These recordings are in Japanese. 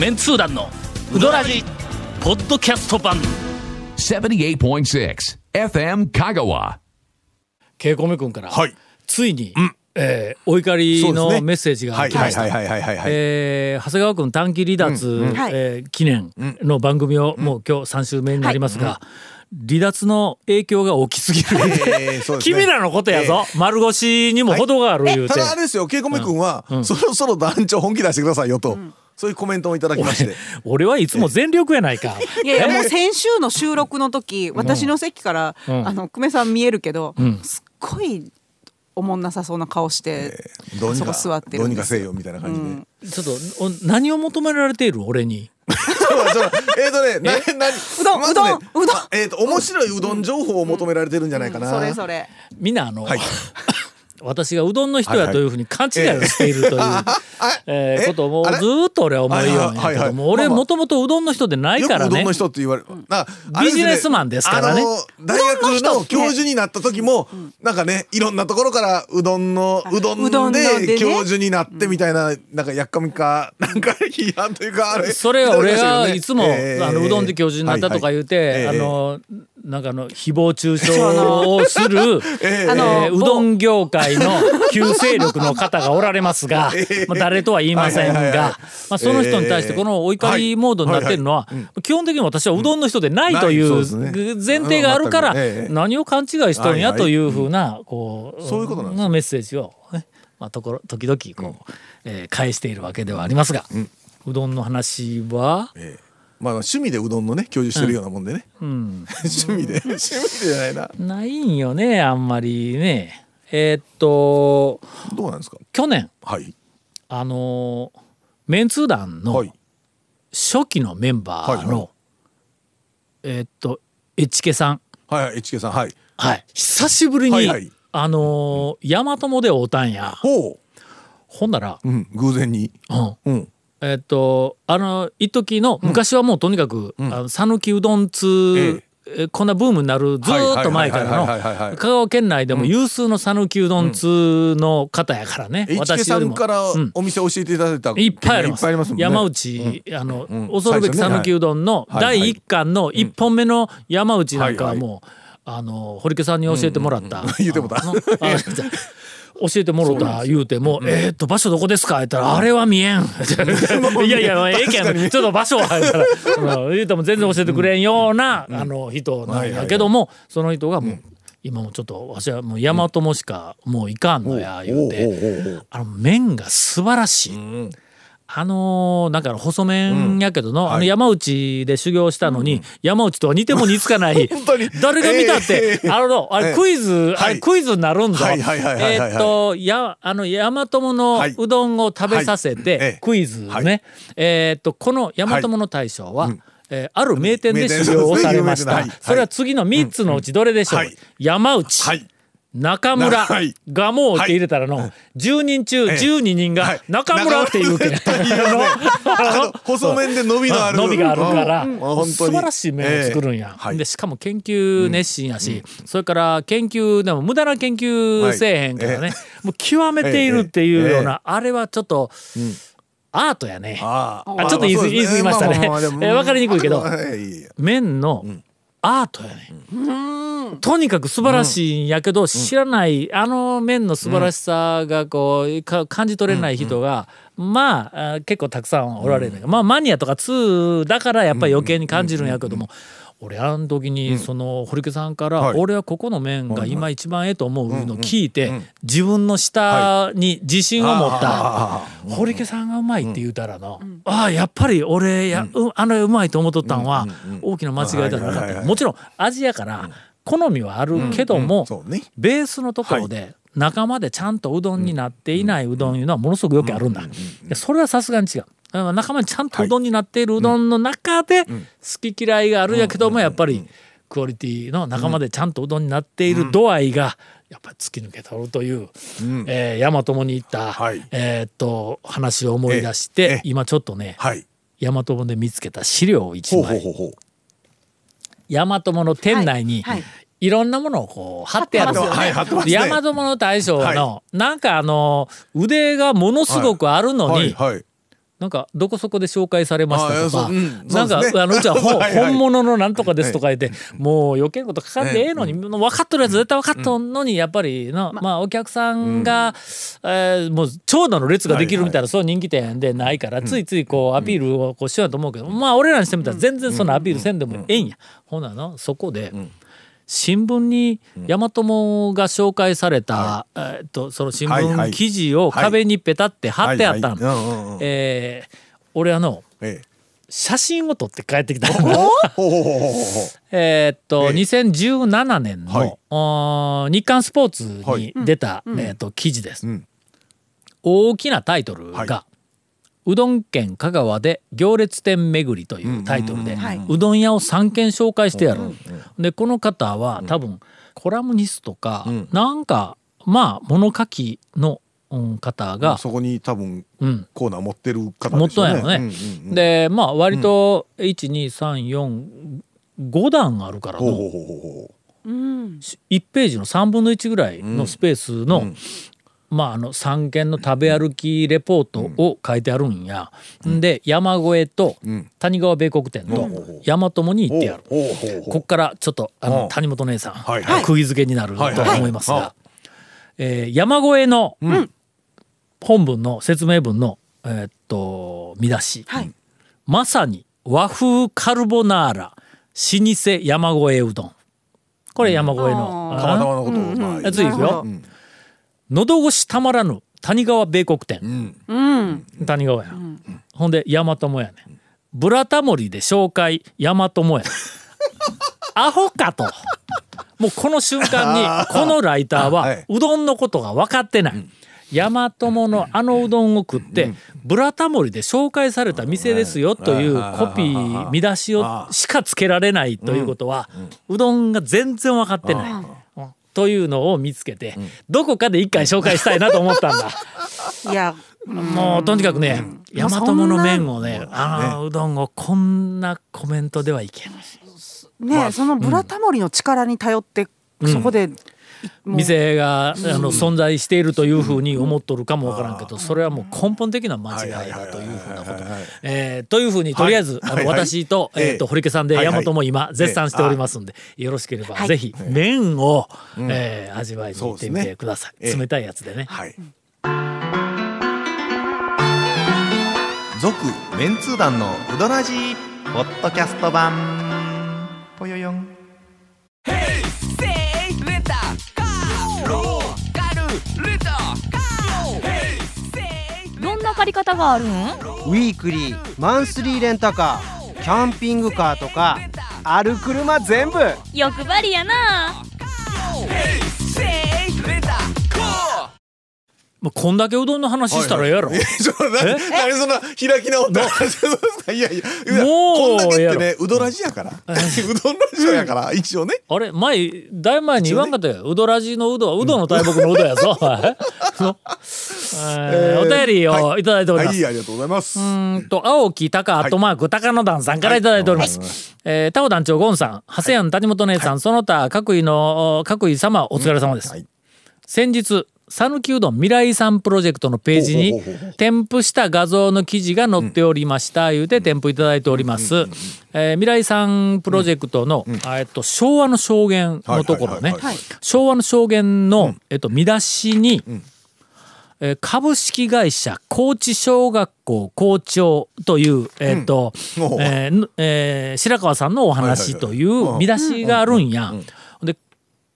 メンツー団のウドラジポッドキャスト版。78.6 FM Kagawa. ケイコメ君から、はい。ついに、えーお怒りそうですね。のメッセージが来ました。はいはいはいはいはいはい。えー長谷川君短期離脱、はい。えー記念の番組をもう今日3週目になりますが、離脱の影響が大きすぎる、えーそうですね。君らのことやぞ、丸腰にも程がある言うて、ただあれですよ、ケイコメ君は、そろそろ団長本気出してくださいよと、そういうコメントをいただきまして。俺はいつも全力やないか。いやいやもう先週の収録の時私の席から、あの久米さん見えるけど、すっごいおもんなさそうな顔して、そこどうにか座ってどうにかせえよみたいな感じで。ちょっとお何を求められている俺に？そうそうえっとね、ななうどんまうどんうどん。まえっと面白いうどん情報を求められてるんじゃないかな。それそれ。みんなあの、はい 私がうどんの人やというふうに勘違いをしているという、えーえことをもずーっと俺は思いようんやけども俺もともとうどんの人でないからね。よくうどんの人って言われる。なあれビジネスマンですからね。大学の教授になった時も、なんかね、いろんなところからうどんのうどんで教授になってみたいな、なんかやっかみか、なんか批判というかあれ。それは俺がいつも、えーあのうどんで教授になったとか言うて、あのなんかあの誹謗中傷をする、ええあのーうどん業界の旧勢力の方がおられますが、まあ、誰とは言いませんが、まあ、その人に対してこのお怒りモードになってるのは、基本的に私はうどんの人でないという前提があるから何を勘違いしとんやというふうなこうそういうことメッセージを、ねまあ、ところ時々こう、えー返しているわけではありますが、うどんの話は。ええまあ趣味でうどんのね教授してるようなもんでね、趣味で。趣味でじゃないな。ないんよねあんまりね。えーっとどうなんですか？去年。はい。あのーメンツー団のはい。初期のメンバーの、はいはい。えーっとエチケさん。はいはい HK さんはい。はい。久しぶりに、はいはい。あのー大和もで会うたんや。ほほんなら、ううん偶然に。うん。うんえーっとあの一時の昔はもうとにかく讃岐、うどん通、えこんなブームになるずーっと前からの香川県内でも有数の讃岐うどん通の方やからね、HK さよりも。んからうん。お店教えていただいた。いっぱいあります。いっぱいありますもん。ね山内、あの、ん。恐るべき讃岐うどんの第一巻の一本目の山内なんかははいもう、あの堀家さんに教えてもらった、言うてもた 教えてもろた言うても「えーっと場所どこですか?」言ったら「あれは見えん」いやいやええけん。ちょっと場所は言うても全然教えてくれんような、あの人なんやけども、その人がもう、今もちょっとわしはもう大和もしかもういかんのや言うて。あの麺が素晴らしい。あのーなんか細麺やけどの、あの山内で修行したのに、山内とは似ても似つかない 本当に。誰が見たって、ええあのあれええクイズ、あはい。れクイズになるんぞ。はいはいはいはいはいはい。えーっとやあの大和友のはい。うどんを食べさせて、はい。ええクイズね、はい。えーっとこの大和友大将は、えーある名店で修行をされました。ねはい。それは次の3つのうちどれでしょう、はい。山内、はい中村がもうって入れたらの10人中ええ。12人がはい。中村って言うけん。あの 細麺で伸びのある。伸びがあるから、素晴らしい麺を作るんや、ええ。はい。でしかも研究熱心やし、それから研究でも無駄な研究せえへんからね、はいもう極めているっていうような、ええ。あれはちょっと、アートやね。ああちょっと言い過ぎ言い過ぎましたね。え分かりにくいけど麺のアートやね、とにかく素晴らしいんやけど、知らないあの麺の素晴らしさがこうか感じ取れない人が、まああ結構たくさんおられるんだけど、まあマニアとか2だからやっぱり余計に感じるんやけども。俺あの時にその堀家さんからはい「俺はここの麺が今一番ええと思う」のを聞いて自分の舌に自信を持った。堀家さんがうまいって言うたらのああやっぱり俺やうあのうまいと思っとったんは大きな間違いではなかったもちろん味やから好みはあるけどもベースのところで中までちゃんとうどんになっていないうどんいうのはものすごくよくあるんだ。でそれはさすがに違うだから中までちゃんとうどんになっているうどんの中で好き嫌いがあるやけどもやっぱりクオリティの中までちゃんとうどんになっている度合いがやっぱり突き抜けとるという、えー大和もに行った、はい。えーっと話を思い出して、ええ。今ちょっとねはい。大和もで見つけた資料を一枚。ほうほう大和もの店内に、はい。はい。いろんなものをこう貼ってあるんですよはい貼ってますね。大和物大将の、なんかあの腕がものすごくあるのに、はい。はいなんかどこそこで紹介されましたとか、ううんなんかあのうちは本はいはい。本物のなんとかですとか言って、もう余計なこと書かんでええのに、分かっとるやつ絶対分かっとんのに、やっぱりの、まあ。お客さんが、えーもう長蛇の列ができるみたいな、そう人気店でないから、ついついこうアピールをこうしようと思うけど、まあ俺らにしてみたら全然そのアピールせんでもええんや。ほなのそこで、新聞に大和友が紹介された、えーっとその新はいはい。聞記事を壁にペタって貼ってあったの。はいはい。うんうんうんえー俺あのええ。写真を撮って帰ってきたえーっと、ええ。2017年の、はい。日刊スポーツはい。に出た、えーっと記事です、うん。大きなタイトルが、はうどん県香川で行列店巡り」というタイトルで、うどん屋を3軒紹介してやる、でこの方は多分コラムニストか、なんかまあ物書きの、うん方が、そこに多分うん、コーナー持ってる方もっですよねとやろね。うんうんうん。でまあ割と12345段あるからのほうほうほうほうほう。ん。1ページの3分の1ぐらいのスペースの、まああの3軒の食べ歩きレポートを書いてあるんや。で山越えとん。谷川米国店と山友に行ってやる。こっからちょっとあうん。の谷本姉さん、はい。はい。釘付けになると思いますが、はえー山越えの本文の説明文の、えーっと見出し、はい。まさに和風カルボナーラ老舗山越えうどん。これ山越えの、あたまたまのことを。まあいくよ。なるほど喉越したまらぬ谷川米国店、うん。谷川や、ほんで大和もやね。ブラタモリで紹介大和もや。アホかと。もうこの瞬間にこのライターははい。うどんのことが分かってない、大和ものあのうどんを食って、ブラタモリで紹介された店ですよというコピー見出しをしかつけられないということは、うどんが全然分かってない。うんというのを見つけて、どこかで一回紹介したいなと思ったんだ。いやもうとにかくね、大和もの麺をね、あのうどんをこんなコメントではいけない。ねそのブラタモリの力に頼ってそこで店があの存在しているというふうに思っとるかもわからんけど、それはもう根本的な間違いだというふうなこと。えーというふうにとりあえず、あの私と,、えと堀家さんで大和も今絶賛しておりますんで、よろしければぜひ麺を、えー味わいに行ってみてください。冷たいやつでね。はい続メンツー団のウドラジーポッドキャスト版借り方があるんウィークリーマンスリーレンタカーキャンピングカーとかある車全部。欲張りやなもうこんだけうどんの話したらええやろ。え？ちょっとな何そんな開き直った話いやいやもうこんだけってやねうどらじやから。うどんラジオやから一応ね。あれ前だいぶ前に言わんかったよ。うどらじのうどはうどの大木のうどやぞ。お便りをいただいております。はいありがとうございます。うーんと青木高アットマーク高野団さんからいただいております。えータオ団長ゴンさん、長谷谷谷本姉さん、その他各位の各位様お疲れ様です。はい。先日讃岐うどん未来さんプロジェクトのページに添付した画像の記事が載っておりました、言うて添付いただいております、えー未来さんプロジェクトの、あえっと昭和の証言のところね、はいはいはい昭和の証言の、えっと、見出しに、えー株式会社高知小学校校長という、えっとえーぬえー白川さんのお話という見出しがあるんや。で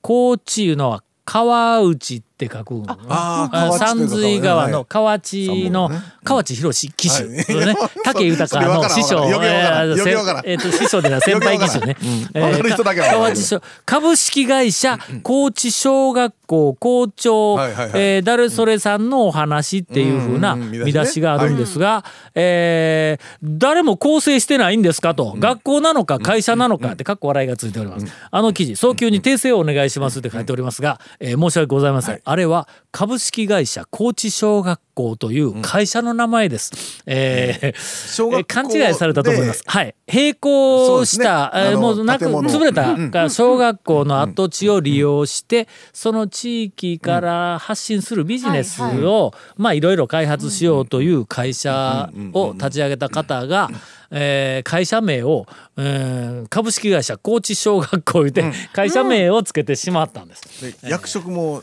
高知いうのは川内って書くんああー河内山というか水川の河内のはい河内博士騎手、ね。武豊の師匠。えーえーと師匠でな先輩騎手ね、河内小株式会社高知小学校校長えー誰それさんのお話っていうふうな見出しがあるんですが、えー誰も構成してないんですかと、学校なのか会社なのかってかっこ笑いがついております、あの記事早急に訂正をお願いしますって書いておりますが、えー申し訳ございません、あれは株式会社高知小学校という会社の名前です。えー小学校勘違いされたと思います。ではい。並行した、ね。えーもうなく、潰れたが小学校の跡地を利用して、その地域から発信するビジネスを、まあいろいろ開発しようという会社を立ち上げた方が、えー会社名を、えー株式会社高知小学校いうて、会社名をつけてしまったんです。で役職も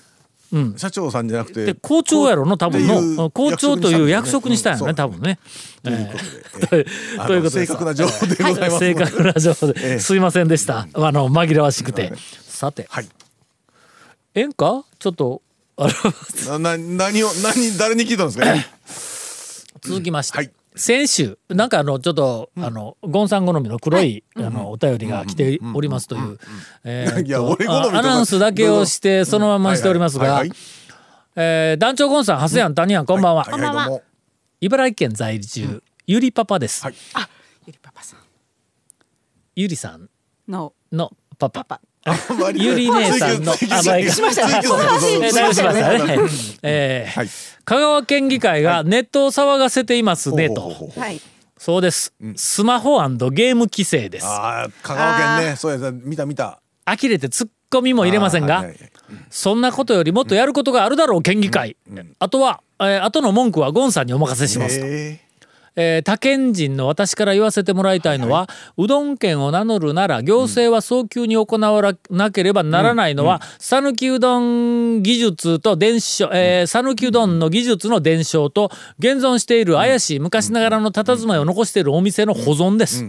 うん。社長さんじゃなくてで校長やろの多分の。校長という役職にしたんやろねう。ん多分ね。ということで、正確な情報でございます。正確な情報で、ええ。すいませんでした。あの紛らわしくて。さて、はい。えんか？ちょっとあのなな何を何誰に聞いたんですか？続きまして、はい先週なんかあのちょっと、あのゴンさん好みの黒い、あのお便りが来ておりますという、アナウンスだけをしてそのまましておりますがえー団長ゴンさんハスヤンタニヤンこんばんは、はいはいどうも茨城県在住、ゆりパパです、はい。ゆりパパさん。ゆりさんの。のパパゆり姉さんの甘いしましたねそのしましたね。はいえーはい。香川県議会がネットを騒がせていますねと。そうです。スマホゲーム規制です。ああ香川県ね。そうや見た見た。呆れてツッコミも入れませんがそんなことよりもっとやることがあるだろう県議会。あとは、えー後の文句はゴンさんにお任せしますと。ええー他県人の私から言わせてもらいたいのは、うどん県を名乗るなら行政は早急に行わなければならないのは讃岐、うどん技術と伝承えー讃岐、うどんの技術の伝承と現存している怪しい昔ながらの佇まいを残しているお店の保存です。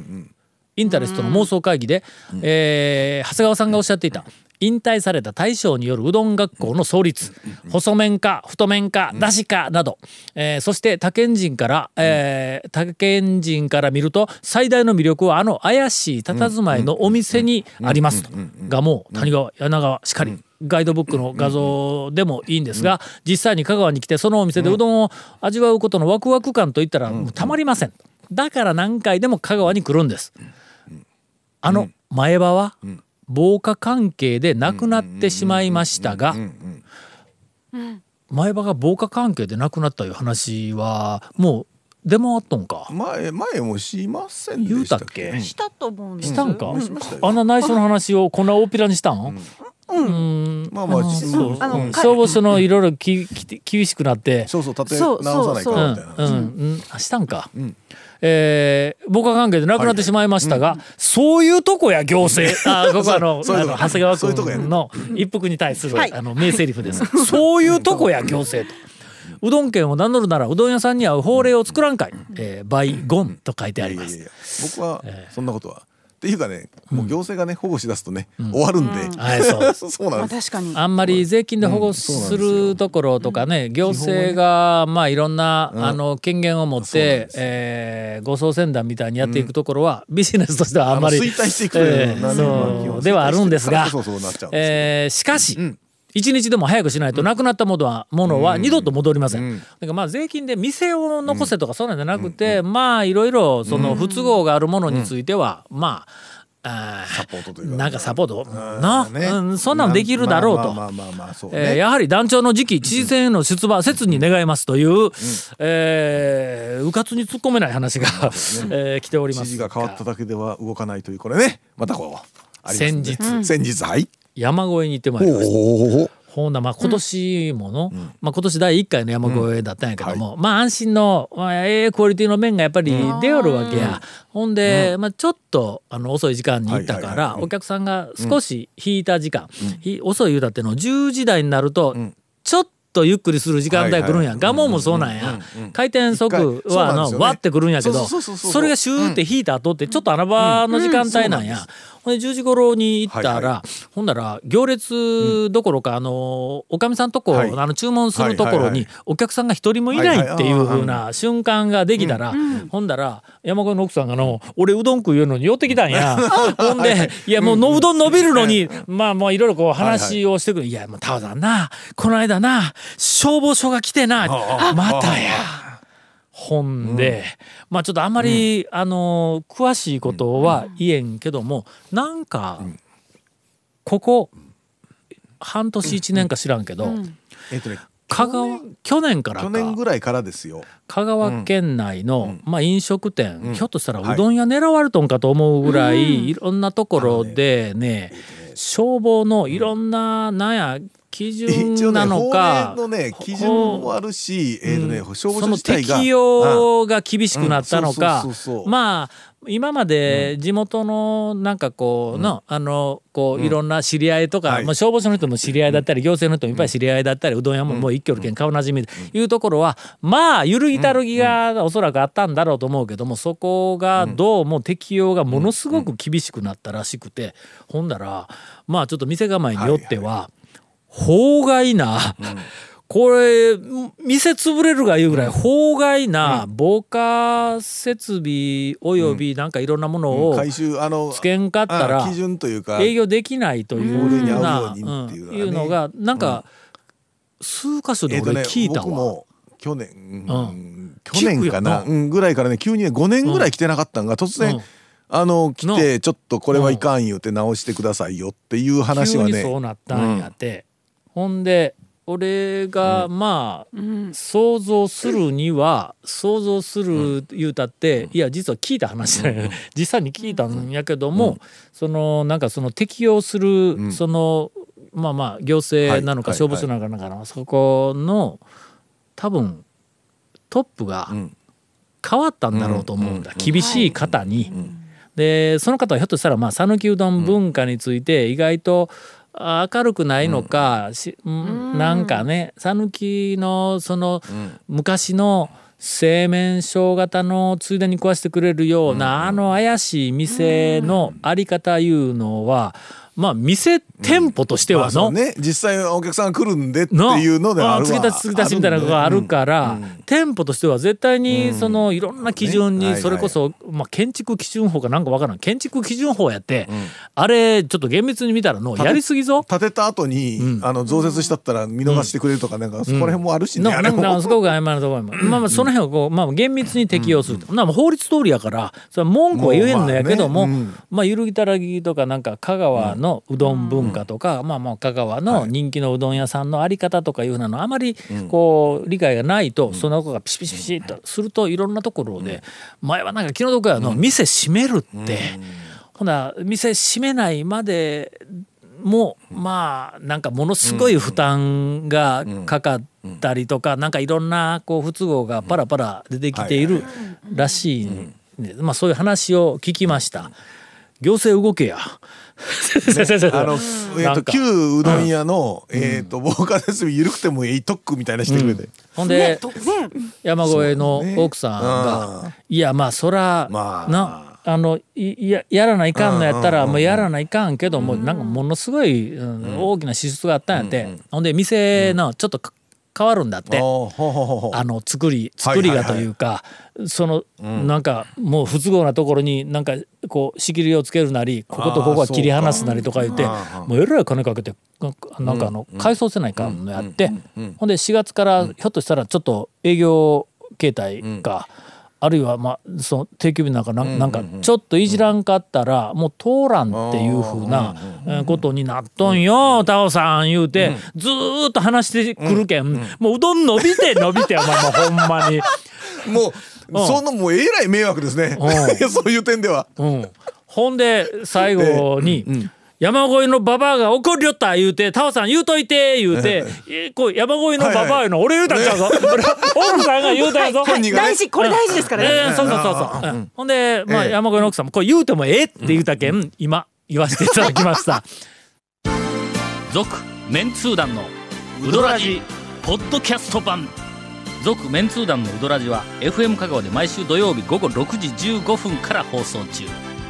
インタレストの妄想会議で、えー長谷川さんがおっしゃっていた引退された大将によるうどん学校の創立。細麺か太麺かだしかなど、えーそして他県人から、えー他県人から見ると最大の魅力はあの怪しい佇まいのお店にありますと。がもう谷川柳川しかり。ガイドブックの画像でもいいんですが実際に香川に来てそのお店でうどんを味わうことのワクワク感といったらたまりませんだから何回でも香川に来るんです。あの前歯は防火関係でなくなってしまいましたが前歯が防火関係でなくなったいう話はもう出回っとんか？前前もしませんでしたっけ？言うたっけ？したと思うんですしたんか？しましたよあんな内緒の話をこんな大っぴらにしたん？まあまあそう。あのうん。消防署のいろいろきき厳しくなって。そうそう立てそう直さないかうんらみたいな。う。ん。うん。あしたんか、えー防火関係でなくなってしまいましたが、そういうとこや行政。あここあのあの長谷川君の一服に対する、はい。あの名台詞です。そういうとこや行政と。うどん県を名乗るならうどん屋さんに合う法令を作らんかい、えー、バイゴンと書いてあります。いやいやいや僕はそんなことはっていうかねもう行政がね保護しだすとね終わるんで。はいそう。そうなんまあです確かに。あんまり税金で保護するところとかね、行政がまあいろんな、あの権限を持って、えー、護送船団みたいにやっていくところは、ビジネスとしてはあんまり衰退していくというではあるんですがそうそうなっちゃうんですよ。えーしかし、一日でも早くしないとなくなったものは,、ものは二度と戻りません。だからまあ税金で店を残せとかそうなんじゃなくて、まあいろいろその不都合があるものについては、まあサポートというか。なんかサポート。な、ね。うん、そんなんできるだろうと。やはり団長の次期知事選への出馬切に願いますという、えーうかつに突っ込めない話が、えー来ております知事が変わっただけでは動かないというこれねまたこうありますんで先日先日はい山越えに行ってまいりました。ほんなまあ今年もの、まあ、今年第1回の山越えだったんやけども、まあ安心の、まあ、ええクオリティの面がやっぱり出よるわけや、ほんで、まあ、ちょっとあの遅い時間に行ったから、はいはいはい。お客さんが少し引いた時間、ひ遅い言うたっての10時台になると、ちょっとゆっくりする時間帯来るんや、はいはいガモもそうなんや、回転速はあなんですよね。のわってくるんやけどそれがシューって引いた後ってちょっと穴場の時間帯なんや。ほんで10時頃に行ったら、はいほんなら行列どころか、あのおかみさんとこ、はい。あの注文するところにはいはいはいお客さんが一人もいないっていう風な瞬間ができたら、ほんだら山越えの奥さんがの「俺うどん食ういうのに寄ってきたんや」ほんで「いやもうのうどん伸びるのにまあまあいろいろこう話をしてくる、いやもうタワさんなこの間な消防署が来てなまたや」。ほん。で、まあちょっとあんまり、あの詳しいことは言えんけども、なんか、ここ半年一年か知らんけど、えっとね香川去年から去か年ぐらいからですよ。香川県内の、まあ、飲食店、ん。ひょっとしたらはい。うどん屋狙われとんかと思うぐらい、い、ろんなところでね消防のいろんな、なんや基準なの法か令のね基準もあるしえっとねうん。消防署その適用が厳しくなったのか。まあ今まで地元のなんかこうの、あのこういろんな知り合いとか、はい。まあ、消防署の人も知り合いだったり、行政の人もいっぱい知り合いだったり、うどん屋ももう一挙県顔なじみでいうところはまあ揺るぎたるぎがおそらくあったんだろうと思うけどもそこがどうも適用がものすごく厳しくなったらしくてほんだらまあちょっと店構えによっては法外な、これ店潰れるがいうぐらい法外な防火設備およびなんかいろんなものを回収あのつけんかったらあ基準というか営業できないという法令に合ふうなうん。いうのがなんか数箇所で俺聞いたわ。僕も去年、ううん。去年かな、うん、ぐらいからね急にね5年ぐらい来てなかったんが突然、うん。あの来てちょっとこれはいかん言うて直してくださいよっていう話はね急にそうなったんやって、ほんで俺がまあ、想像するには想像する言うたって、いや実は聞いた話だよ、実際に聞いたんやけども、そのなんかその適用する、そのまあまあ行政なのかはい消防署なのかなんかの、そこの多分トップがん。変わったんだろうと思うんだ、厳しい方に。でその方はひょっとしたらまあ讃岐うどん文化について意外とあ明るくないのか、しうんなんかね讃岐のその昔の製麺小型のついでに食わしてくれるような、あの怪しい店のあり方いうのはまあ店店舗としてまあはの、そうね。実際お客さんが来るんでってのいうのであるわ。継ぎ足し継ぎ足しみたいなのがあるから、店舗としては絶対にそのいろんな基準にそれこそ、まあ、建築基準法かなんかわからん。建築基準法やって、あれちょっと厳密に見たらのやりすぎぞ。建てた後に、あの増設したったら見逃してくれるとかなんかそこら辺もあるしね、のあれも。なんかすごく曖昧なところも、まあまあその辺をこう、まあ、厳密に適用すると、まあ法律通りやからそれは文句は言えんのやけども、まあゆるぎたらぎとかなんか香川のうどん文化とか、まあまあ香川の人気のうどん屋さんのあり方とかいうなのあまりこう理解がないと、その子がピシピシピシッとするといろんなところで、前はなんか気の毒やの、店閉めるって、ほな店閉めないまでもまあなんかものすごい負担がかかったりとかなんかいろんなこう不都合がパラパラ出てきているらしいんでまあそういう話を聞きました。行政動けや。あの、えっ、と旧うどん屋の、えっ、と防火設備緩くてもいい特区みたいなしてくれて、ほんで山越えの奥さんが「いやまあそらまあなあのいややらないかんのやったらもうやらないかんけどもなんかものすごいうん大きな支出があったんやってほんで店のちょっとか変わるんだって。あの作り作りがというか、その、なんかもう不都合なところになんかこう仕切りをつけるなりこことここは切り離すなりとか言ってもうえらい金かけてなんかあの改装せないかんのやって。ほんで4月からひょっとしたらちょっと営業形態か。あるいはまあその定休日なんかなんかちょっといじらんかったらもう通らんっていうふうなえーことになっとんよタオさん言うてずーっと話してくるけんもううどん伸びて伸びてお前もうほんまに。もう、そのもうえらい迷惑ですね、う そういう点では。うん、ほんで最後に、山越えのババアが怒りよった言うて、タオさん言うといて言うて、えこう山越えのババアいうの俺言うたんちゃうぞ。俺奥さんが言うたんやぞ。大事これ大事ですからね、えーそうそうそうそう。うん。ほんで、まあ、山越えの奥さんもこれ言うてもええって言うたけん、今言わせていただきました。続メンツー団のウドラジポッドキャスト版。続メンツー団のウドラジは FM 香川で毎週土曜日午後6時15分から放送中